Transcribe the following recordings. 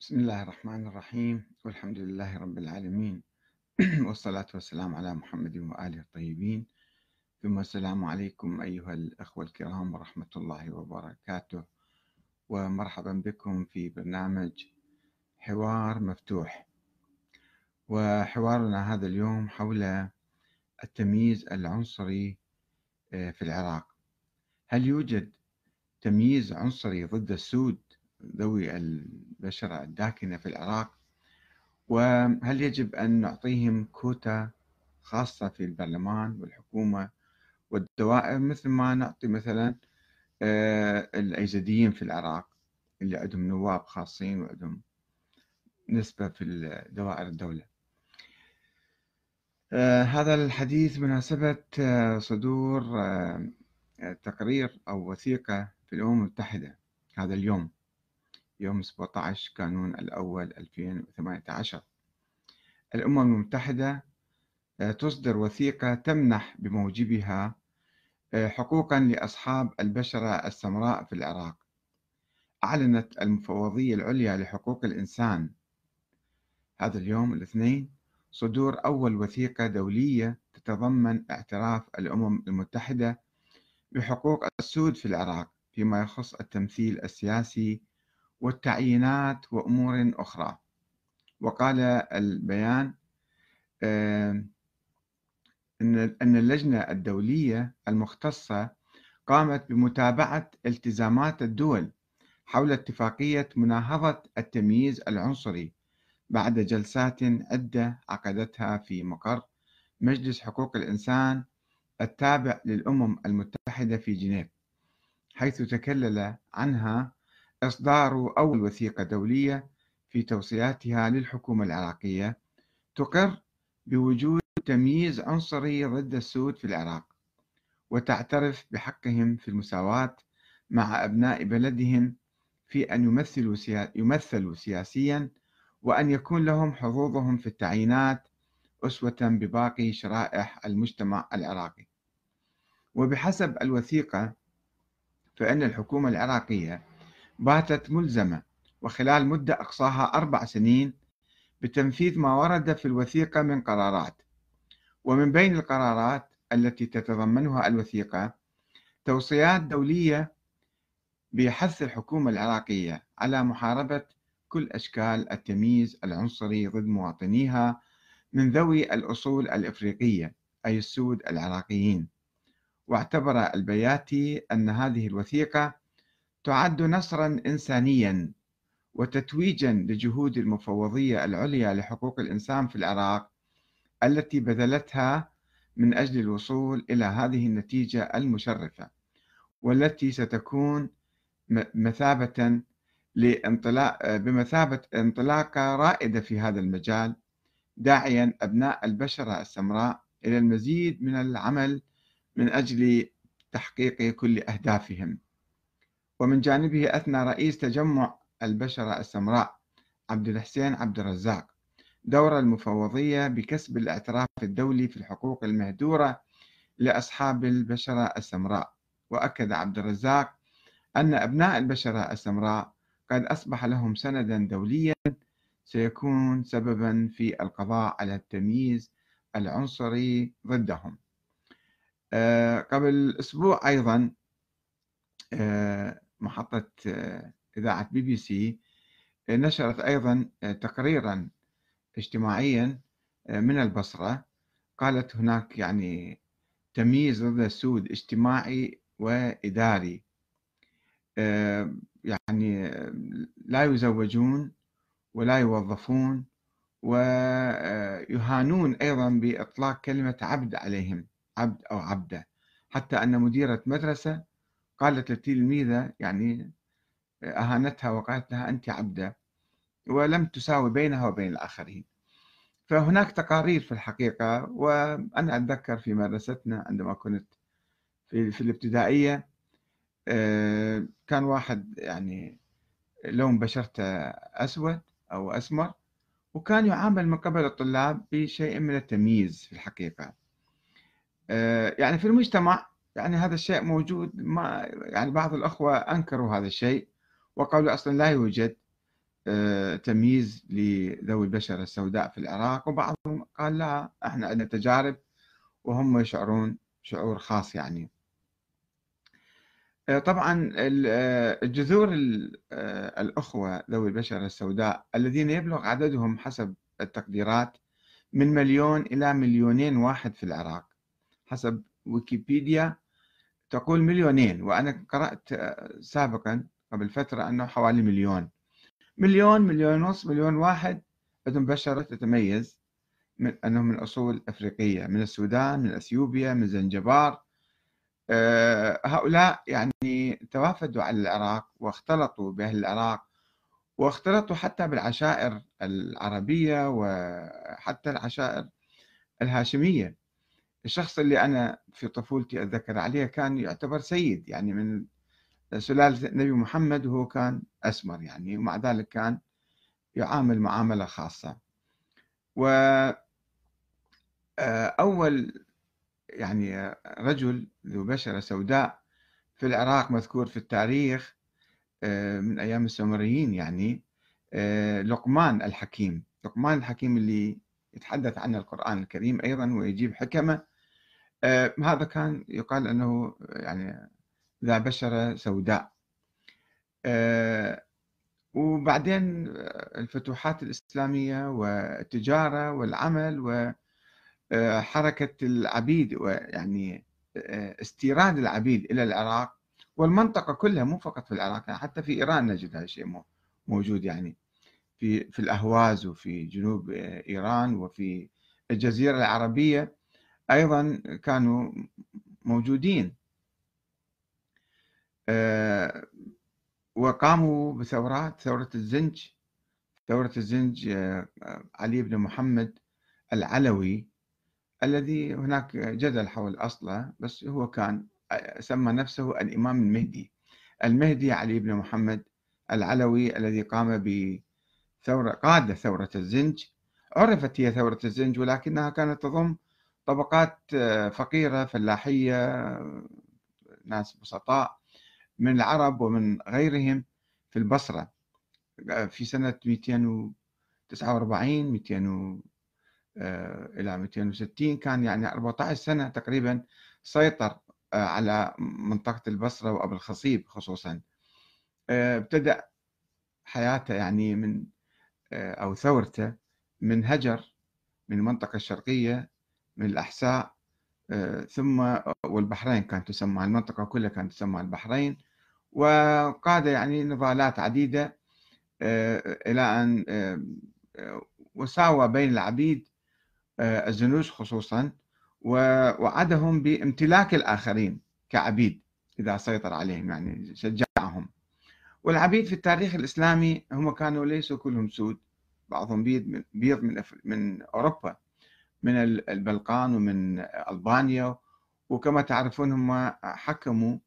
بسم الله الرحمن الرحيم. والحمد لله رب العالمين. والصلاة والسلام على محمد وآله الطيبين. ثم السلام عليكم أيها الأخوة الكرام ورحمة الله وبركاته. ومرحبا بكم في برنامج حوار مفتوح. وحوارنا هذا اليوم حول التمييز العنصري آه، في العراق. هل يوجد تمييز عنصري ضد السود؟ ذوي البشرة الداكنة في العراق وهل يجب أن نعطيهم كوتا خاصة في البرلمان والحكومة والدوائر مثل ما نعطي مثلا آه، الأيزديين في العراق اللي عندهم نواب خاصين وعندهم نسبة في دوائر الدولة؟ آه، هذا الحديث مناسبة آه، صدور تقرير أو وثيقة في الأمم المتحدة هذا اليوم. يوم 17 كانون الأول 2018 الأمم المتحدة آه، تصدر وثيقة تمنح بموجبها آه، حقوقا لأصحاب البشرة السمراء في العراق. أعلنت المفوضية العليا لحقوق الإنسان. هذا اليوم الاثنين صدور أول وثيقة دولية تتضمن اعتراف الأمم المتحدة بحقوق السود في العراق فيما يخص التمثيل السياسي والتعيينات وأمور أخرى. وقال البيان أن اللجنة الدولية المختصة قامت بمتابعة التزامات الدول حول اتفاقية مناهضة التمييز العنصري بعد جلسات عدة عقدتها في مقر مجلس حقوق الإنسان التابع للأمم المتحدة في جنيف حيث تكلل عنها إصدار أول وثيقة دولية في توصياتها للحكومة العراقية تقر بوجود تمييز عنصري ضد السود في العراق وتعترف بحقهم في المساواة مع أبناء بلدهم في أن يمثلوا, يمثلوا سياسيا وأن يكون لهم حظوظهم في التعيينات أسوة بباقي شرائح المجتمع العراقي. وبحسب الوثيقة فإن الحكومة العراقية باتت ملزمة وخلال مدة أقصاها أربع سنين بتنفيذ ما ورد في الوثيقة من قرارات. ومن بين القرارات التي تتضمنها الوثيقة توصيات دولية بحث الحكومة العراقية على محاربة كل أشكال التمييز العنصري ضد مواطنيها من ذوي الأصول الإفريقية أي السود العراقيين. واعتبر البياتي أن هذه الوثيقة تعد نصرا إنسانيا وتتويجا لجهود المفوضية العليا لحقوق الإنسان في العراق التي بذلتها من أجل الوصول إلى هذه النتيجة المشرفة والتي ستكون مثابة لانطلاق بمثابة انطلاقة رائدة في هذا المجال داعيا أبناء البشرة السمراء إلى المزيد من العمل من أجل تحقيق كل أهدافهم. ومن جانبه أثنى رئيس تجمع البشرة السمراء عبد الحسين عبد الرزاق دور المفوضية بكسب الاعتراف الدولي في الحقوق المهدورة لأصحاب البشرة السمراء. وأكد عبد الرزاق أن أبناء البشرة السمراء قد أصبح لهم سندا دوليا سيكون سببا في القضاء على التمييز العنصري ضدهم. آه، قبل أسبوع أيضا آه، محطة إذاعة بي بي سي نشرت أيضا تقريرا اجتماعيا من البصرة. قالت هناك يعني تمييز ضد السود اجتماعي وإداري. يعني لا يزوجون ولا يوظفون ويهانون أيضا بإطلاق كلمة عبد عليهم عبد أو عبدة. حتى أن مديرة مدرسة قالت للتلميذة يعني أهانتها وقالت لها أنت عبدة ولم تساوي بينها وبين الآخرين. فهناك تقارير في الحقيقة وأنا أتذكر في مدرستنا عندما كنت في, في الابتدائية آه، كان واحد يعني لون بشرته أسود أو أسمر وكان يعامل من قبل الطلاب بشيء من التمييز في الحقيقة. آه، يعني في المجتمع يعني هذا الشيء موجود ما يعني بعض الأخوة أنكروا هذا الشيء وقالوا أصلا لا يوجد آه، تمييز لذوي البشرة السوداء في العراق وبعضهم قال لا إحنا عندنا تجارب وهم يشعرون شعور خاص يعني. آه، طبعا آه، الجذور الأخوة ذوي البشرة السوداء الذين يبلغ عددهم حسب التقديرات من مليون إلى مليونين واحد في العراق حسب ويكيبيديا تقول مليونين وأنا قرأت سابقا قبل فترة أنه حوالي مليون. مليون مليون ونص مليون واحد عندهم بشرة تتميز من أنهم من أصول أفريقية من السودان من أثيوبيا من زنجبار. آه، هؤلاء يعني توافدوا على العراق واختلطوا بأهل العراق واختلطوا حتى بالعشائر العربية وحتى العشائر الهاشمية. الشخص اللي أنا في طفولتي أتذكر عليه كان يعتبر سيد يعني من سلالة النبي محمد وهو كان أسمر يعني ومع ذلك كان يعامل معاملة خاصة. و آه، أول يعني رجل ذو بشرة سوداء في العراق مذكور في التاريخ آه، من أيام السومريين يعني آه، لقمان الحكيم. لقمان الحكيم اللي يتحدث عنه القرآن الكريم أيضا ويجيب حكمة هذا كان يقال أنه يعني ذا بشرة سوداء. آه، وبعدين الفتوحات الإسلامية والتجارة والعمل وحركة العبيد ويعني آه، استيراد العبيد إلى العراق. والمنطقة كلها مو فقط في العراق يعني حتى في إيران نجد هذا الشيء موجود يعني. في في الأهواز وفي جنوب إيران وفي الجزيرة العربية. أيضا كانوا موجودين. آه، وقاموا بثورات ثورة الزنج ثورة الزنج آه، علي بن محمد العلوي الذي هناك جدل حول أصله بس هو كان آه، سمى نفسه الإمام المهدي. المهدي علي بن محمد العلوي الذي قام بثورة قاد ثورة الزنج. عرفت هي ثورة الزنج ولكنها كانت تضم طبقات فقيرة فلاحية ناس بسطاء من العرب ومن غيرهم في البصرة. في سنة 249 200 آه، إلى 260 كان يعني 14 سنة تقريبا سيطر آه، على منطقة البصرة وأبو الخصيب خصوصا. آه، ابتدأ حياته يعني من أو ثورته من هجر من المنطقة الشرقية من الأحساء ثم والبحرين كانت تسمى المنطقة كلها كانت تسمى البحرين وقاد يعني نضالات عديدة آه، إلى أن آه، وساوى بين العبيد آه، الزنوج خصوصا ووعدهم بامتلاك الآخرين كعبيد إذا سيطر عليهم يعني شجعهم. والعبيد في التاريخ الإسلامي هم كانوا ليسوا كلهم سود بعضهم بيض من, بيض من, من أوروبا. من البلقان ومن ألبانيا وكما تعرفون هم حكموا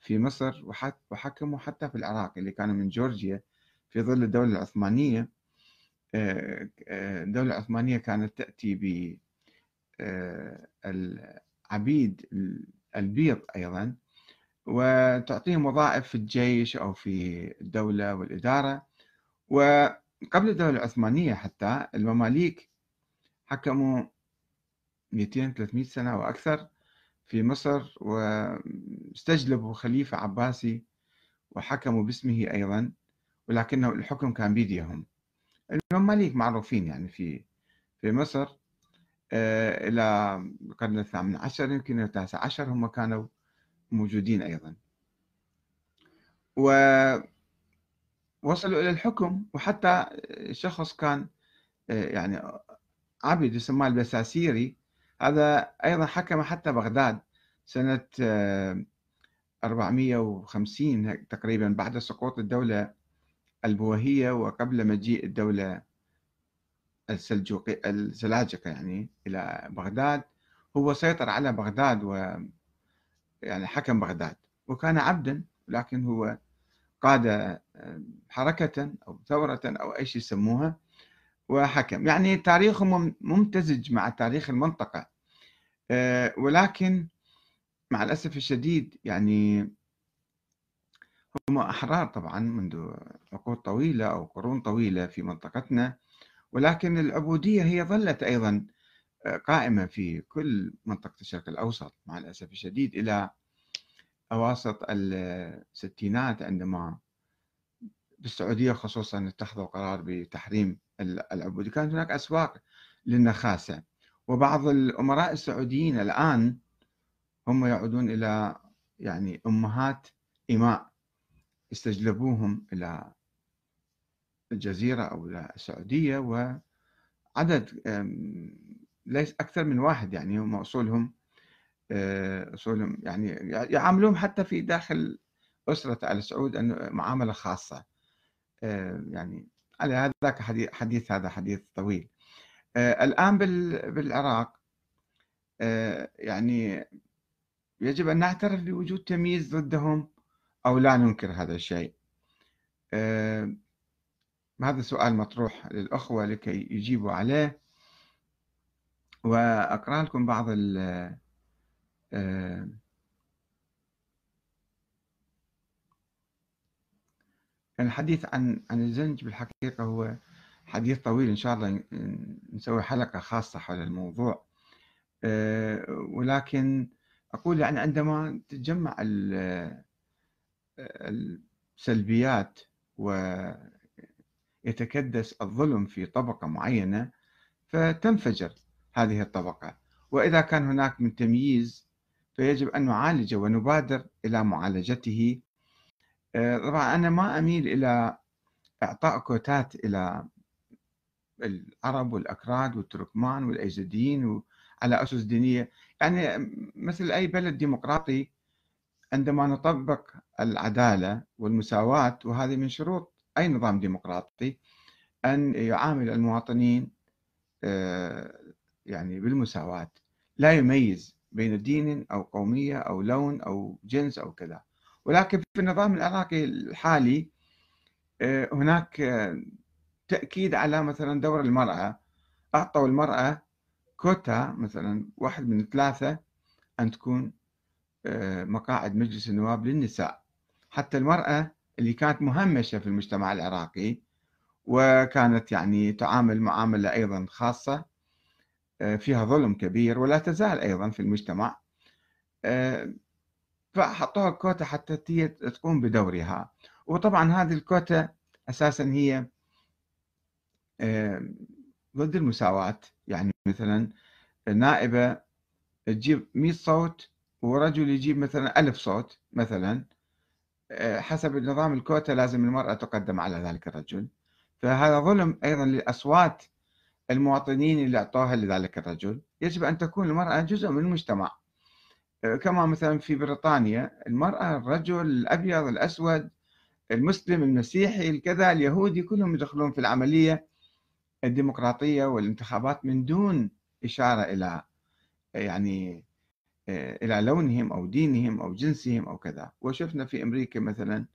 في مصر وحكموا حتى في العراق اللي كانوا من جورجيا في ظل الدولة العثمانية. آه، آه، الدولة العثمانية كانت تأتي ب آه، العبيد البيض أيضا وتعطيهم وظائف في الجيش أو في الدولة والإدارة. وقبل الدولة العثمانية حتى المماليك حكموا 200 300 سنة وأكثر في مصر واستجلبوا خليفة عباسي وحكموا باسمه أيضا ولكنه الحكم كان بيديهم. المماليك معروفين يعني في في مصر. آه، إلى القرن الثامن عشر يمكن التاسع عشر هم كانوا موجودين أيضا. ووصلوا إلى الحكم وحتى شخص كان آه، يعني عبد يسمى البساسيري هذا أيضا حكم حتى بغداد سنة 450 آه، تقريبا بعد سقوط الدولة البويهية وقبل مجيء الدولة السلجوقي السلاجقة يعني إلى بغداد. هو سيطر على بغداد و يعني حكم بغداد. وكان عبدا لكن هو قاد آه، حركة أو ثورة أو أي شيء يسموها. وحكم. يعني تاريخهم ممتزج مع تاريخ المنطقة. آه، ولكن مع الأسف الشديد يعني هم أحرار طبعا منذ عقود طويلة أو قرون طويلة في منطقتنا. ولكن العبودية هي ظلت أيضا قائمة في كل منطقة الشرق الأوسط مع الأسف الشديد إلى أواسط الستينات عندما بالسعودية خصوصا اتخذوا قرار بتحريم العبودية كانت هناك أسواق للنخاسة وبعض الأمراء السعوديين الآن هم يعودون إلى يعني أمهات إماء استجلبوهم إلى الجزيرة أو إلى السعودية وعدد ليس أكثر من واحد يعني هم أصولهم آه، أصولهم يعني يعاملون حتى في داخل أسرة آل سعود خاصة. آه، يعني على هذاك حديث هذا حديث طويل. آه، الآن بالعراق يعني يجب أن نعترف بوجود تمييز ضدهم أو لا ننكر هذا الشيء. هذا سؤال مطروح للأخوة لكي يجيبوا عليه. وأقرأ لكم بعض آه، الحديث عن عن الزنج بالحقيقة هو حديث طويل إن شاء الله نسوي حلقة خاصة حول الموضوع. آه، ولكن أقول يعني عندما تتجمع السلبيات ويتكدس الظلم في طبقة معينة فتنفجر هذه الطبقة وإذا كان هناك من تمييز فيجب أن نعالجه ونبادر إلى معالجته طبعا أنا ما أميل إلى إعطاء كوتات إلى العرب والأكراد والتركمان والأيزيديين على أسس دينية. يعني مثل أي بلد ديمقراطي عندما نطبق العدالة والمساواة وهذه من شروط أي نظام ديمقراطي أن يعامل المواطنين آه، يعني بالمساواة. لا يميز بين دين أو قومية أو لون أو جنس أو كذا. ولكن في النظام العراقي الحالي آه، هناك آه، تأكيد على مثلا دور المرأة. أعطوا المرأة كوتا مثلا واحد من ثلاثة أن تكون آه، مقاعد مجلس النواب للنساء. حتى المرأة اللي كانت مهمشة في المجتمع العراقي وكانت يعني تعامل معاملة أيضا خاصة فيها ظلم كبير ولا تزال أيضا في المجتمع فحطوها كوتا حتى تقوم بدورها. وطبعا هذه الكوتا أساسا هي آه، ضد المساواة. يعني مثلا نائبة تجيب 100 صوت ورجل يجيب مثلا ألف صوت مثلا حسب النظام الكوتا لازم المرأة تقدم على ذلك الرجل. فهذا ظلم أيضا للأصوات المواطنين اللي أعطوها لذلك الرجل. يجب أن تكون المرأة جزء من المجتمع. آه، كما مثلا في بريطانيا المرأة الرجل الأبيض الأسود المسلم المسيحي الكذا اليهودي كلهم يدخلون في العملية الديمقراطية والانتخابات من دون إشارة إلى يعني إلى لونهم أو دينهم أو جنسهم أو كذا. وشفنا في أمريكا مثلا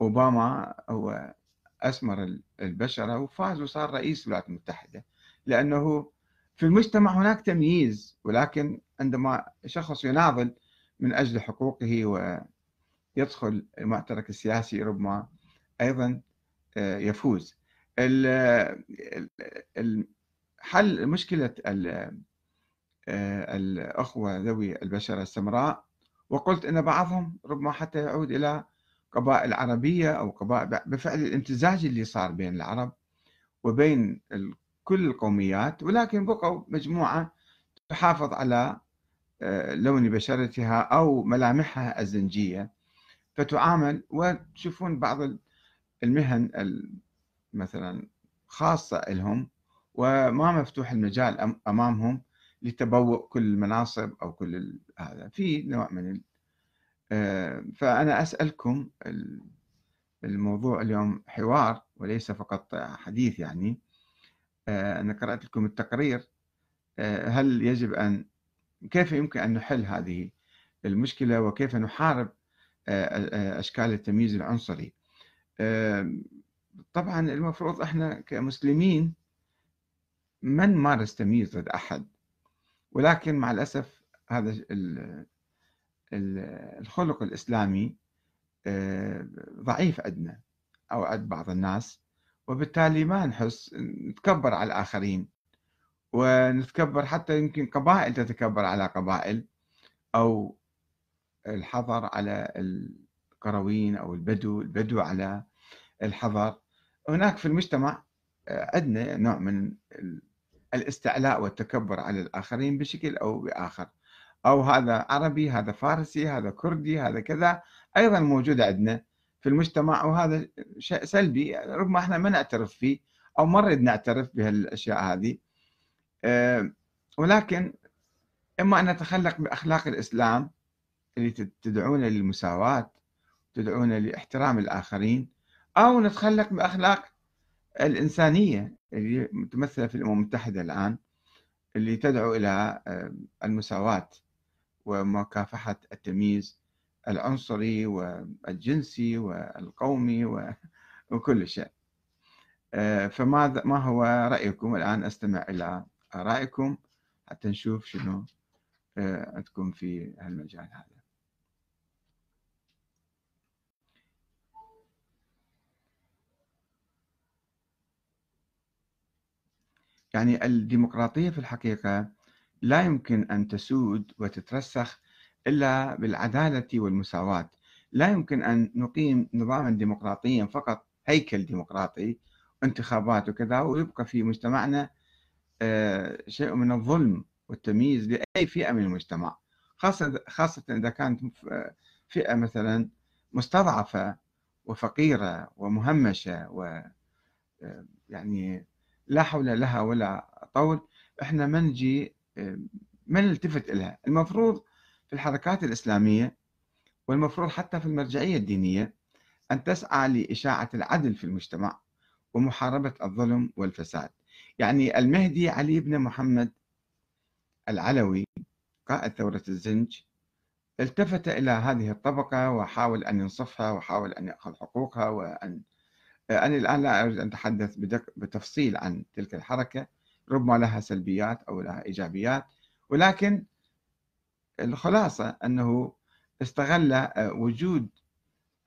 أوباما هو أسمر البشرة وفاز وصار رئيس الولايات المتحدة لأنه في المجتمع هناك تمييز ولكن عندما شخص يناضل من أجل حقوقه ويدخل المعترك السياسي ربما أيضا آه، يفوز. حل مشكلة آه، الأخوة ذوي البشرة السمراء وقلت أن بعضهم ربما حتى يعود إلى قبائل عربية أو قبائل بفعل الامتزاج اللي صار بين العرب وبين كل القوميات ولكن بقوا مجموعة تحافظ على آه، لون بشرتها أو ملامحها الزنجية. فتعامل وتشوفون بعض المهن مثلا خاصة لهم وما مفتوح المجال أمامهم لتبوء كل المناصب أو كل هذا في نوع من آه، فأنا أسألكم الموضوع اليوم حوار وليس فقط حديث يعني. أنا قرأت لكم التقرير. آه، هل يجب أن كيف يمكن أن نحل هذه المشكلة وكيف نحارب أشكال التمييز العنصري؟ طبعا المفروض إحنا كمسلمين ما نمارس تمييز ضد أحد. ولكن مع الأسف هذا الخلق الإسلامي آه، ضعيف عندنا أو عند بعض الناس. وبالتالي ما نحس نتكبر على الآخرين ونتكبر حتى يمكن قبائل تتكبر على قبائل أو الحظر على القرويين أو البدو البدو على الحظر. هناك في المجتمع آه، عندنا نوع من الاستعلاء والتكبر على الآخرين بشكل أو بآخر. أو هذا عربي هذا فارسي هذا كردي هذا كذا أيضا موجود عندنا. في المجتمع وهذا شيء سلبي ربما إحنا ما نعترف فيه أو ما نريد نعترف بهالأشياء هذه. ولكن إما أن نتخلق بأخلاق الإسلام اللي تدعونا للمساواة تدعونا لإحترام الآخرين أو نتخلق بأخلاق الإنسانية اللي متمثلة في الأمم المتحدة الآن اللي تدعو إلى آه، المساواة ومكافحة التمييز العنصري والجنسي والقومي وكل شيء. آه، فما ما هو رأيكم الآن؟ أستمع إلى آرائكم حتى نشوف شنو آه، عندكم في هالمجال هذا. يعني الديمقراطية في الحقيقة لا يمكن أن تسود وتترسخ إلا بالعدالة والمساواة. لا يمكن أن نقيم نظاما ديمقراطيا فقط هيكل ديمقراطي انتخابات وكذا ويبقى في مجتمعنا آه، شيء من الظلم والتمييز لأي فئة من المجتمع. خاصة خاصة إذا كانت فئة مثلا مستضعفة وفقيرة ومهمشة و آه، يعني لا حول لها ولا طول إحنا ما نجي ما نلتفت لها المفروض في الحركات الإسلامية والمفروض حتى في المرجعية الدينية أن تسعى لإشاعة العدل في المجتمع ومحاربة الظلم والفساد. يعني المهدي علي بن محمد العلوي قائد ثورة الزنج التفت إلى هذه الطبقة وحاول أن ينصفها وحاول أن يأخذ حقوقها وأن أنا الآن لا أريد أن أتحدث بتفصيل عن تلك الحركة ربما لها سلبيات أو لها إيجابيات ولكن الخلاصة أنه استغل آه، وجود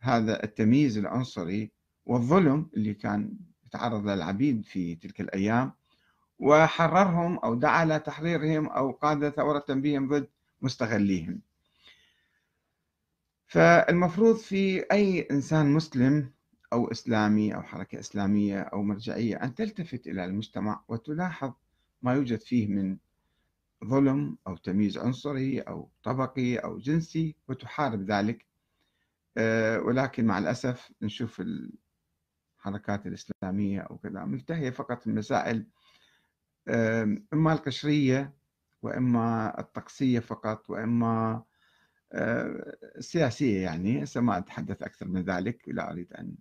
هذا التمييز العنصري والظلم اللي كان يتعرض للعبيد في تلك الأيام وحررهم أو دعا إلى تحريرهم أو قاد ثورة بهم ضد مستغليهم. فالمفروض في أي إنسان مسلم أو إسلامي أو حركة إسلامية أو مرجعية أن تلتفت إلى المجتمع وتلاحظ ما يوجد فيه من ظلم أو تمييز عنصري أو طبقي أو جنسي وتحارب ذلك. آه، ولكن مع الأسف نشوف الحركات الإسلامية أو كذا ملتهية فقط المسائل إما القشرية وإما الطقسية فقط وإما السياسية آه، يعني. هسه ما أتحدث أكثر من ذلك لا أريد أن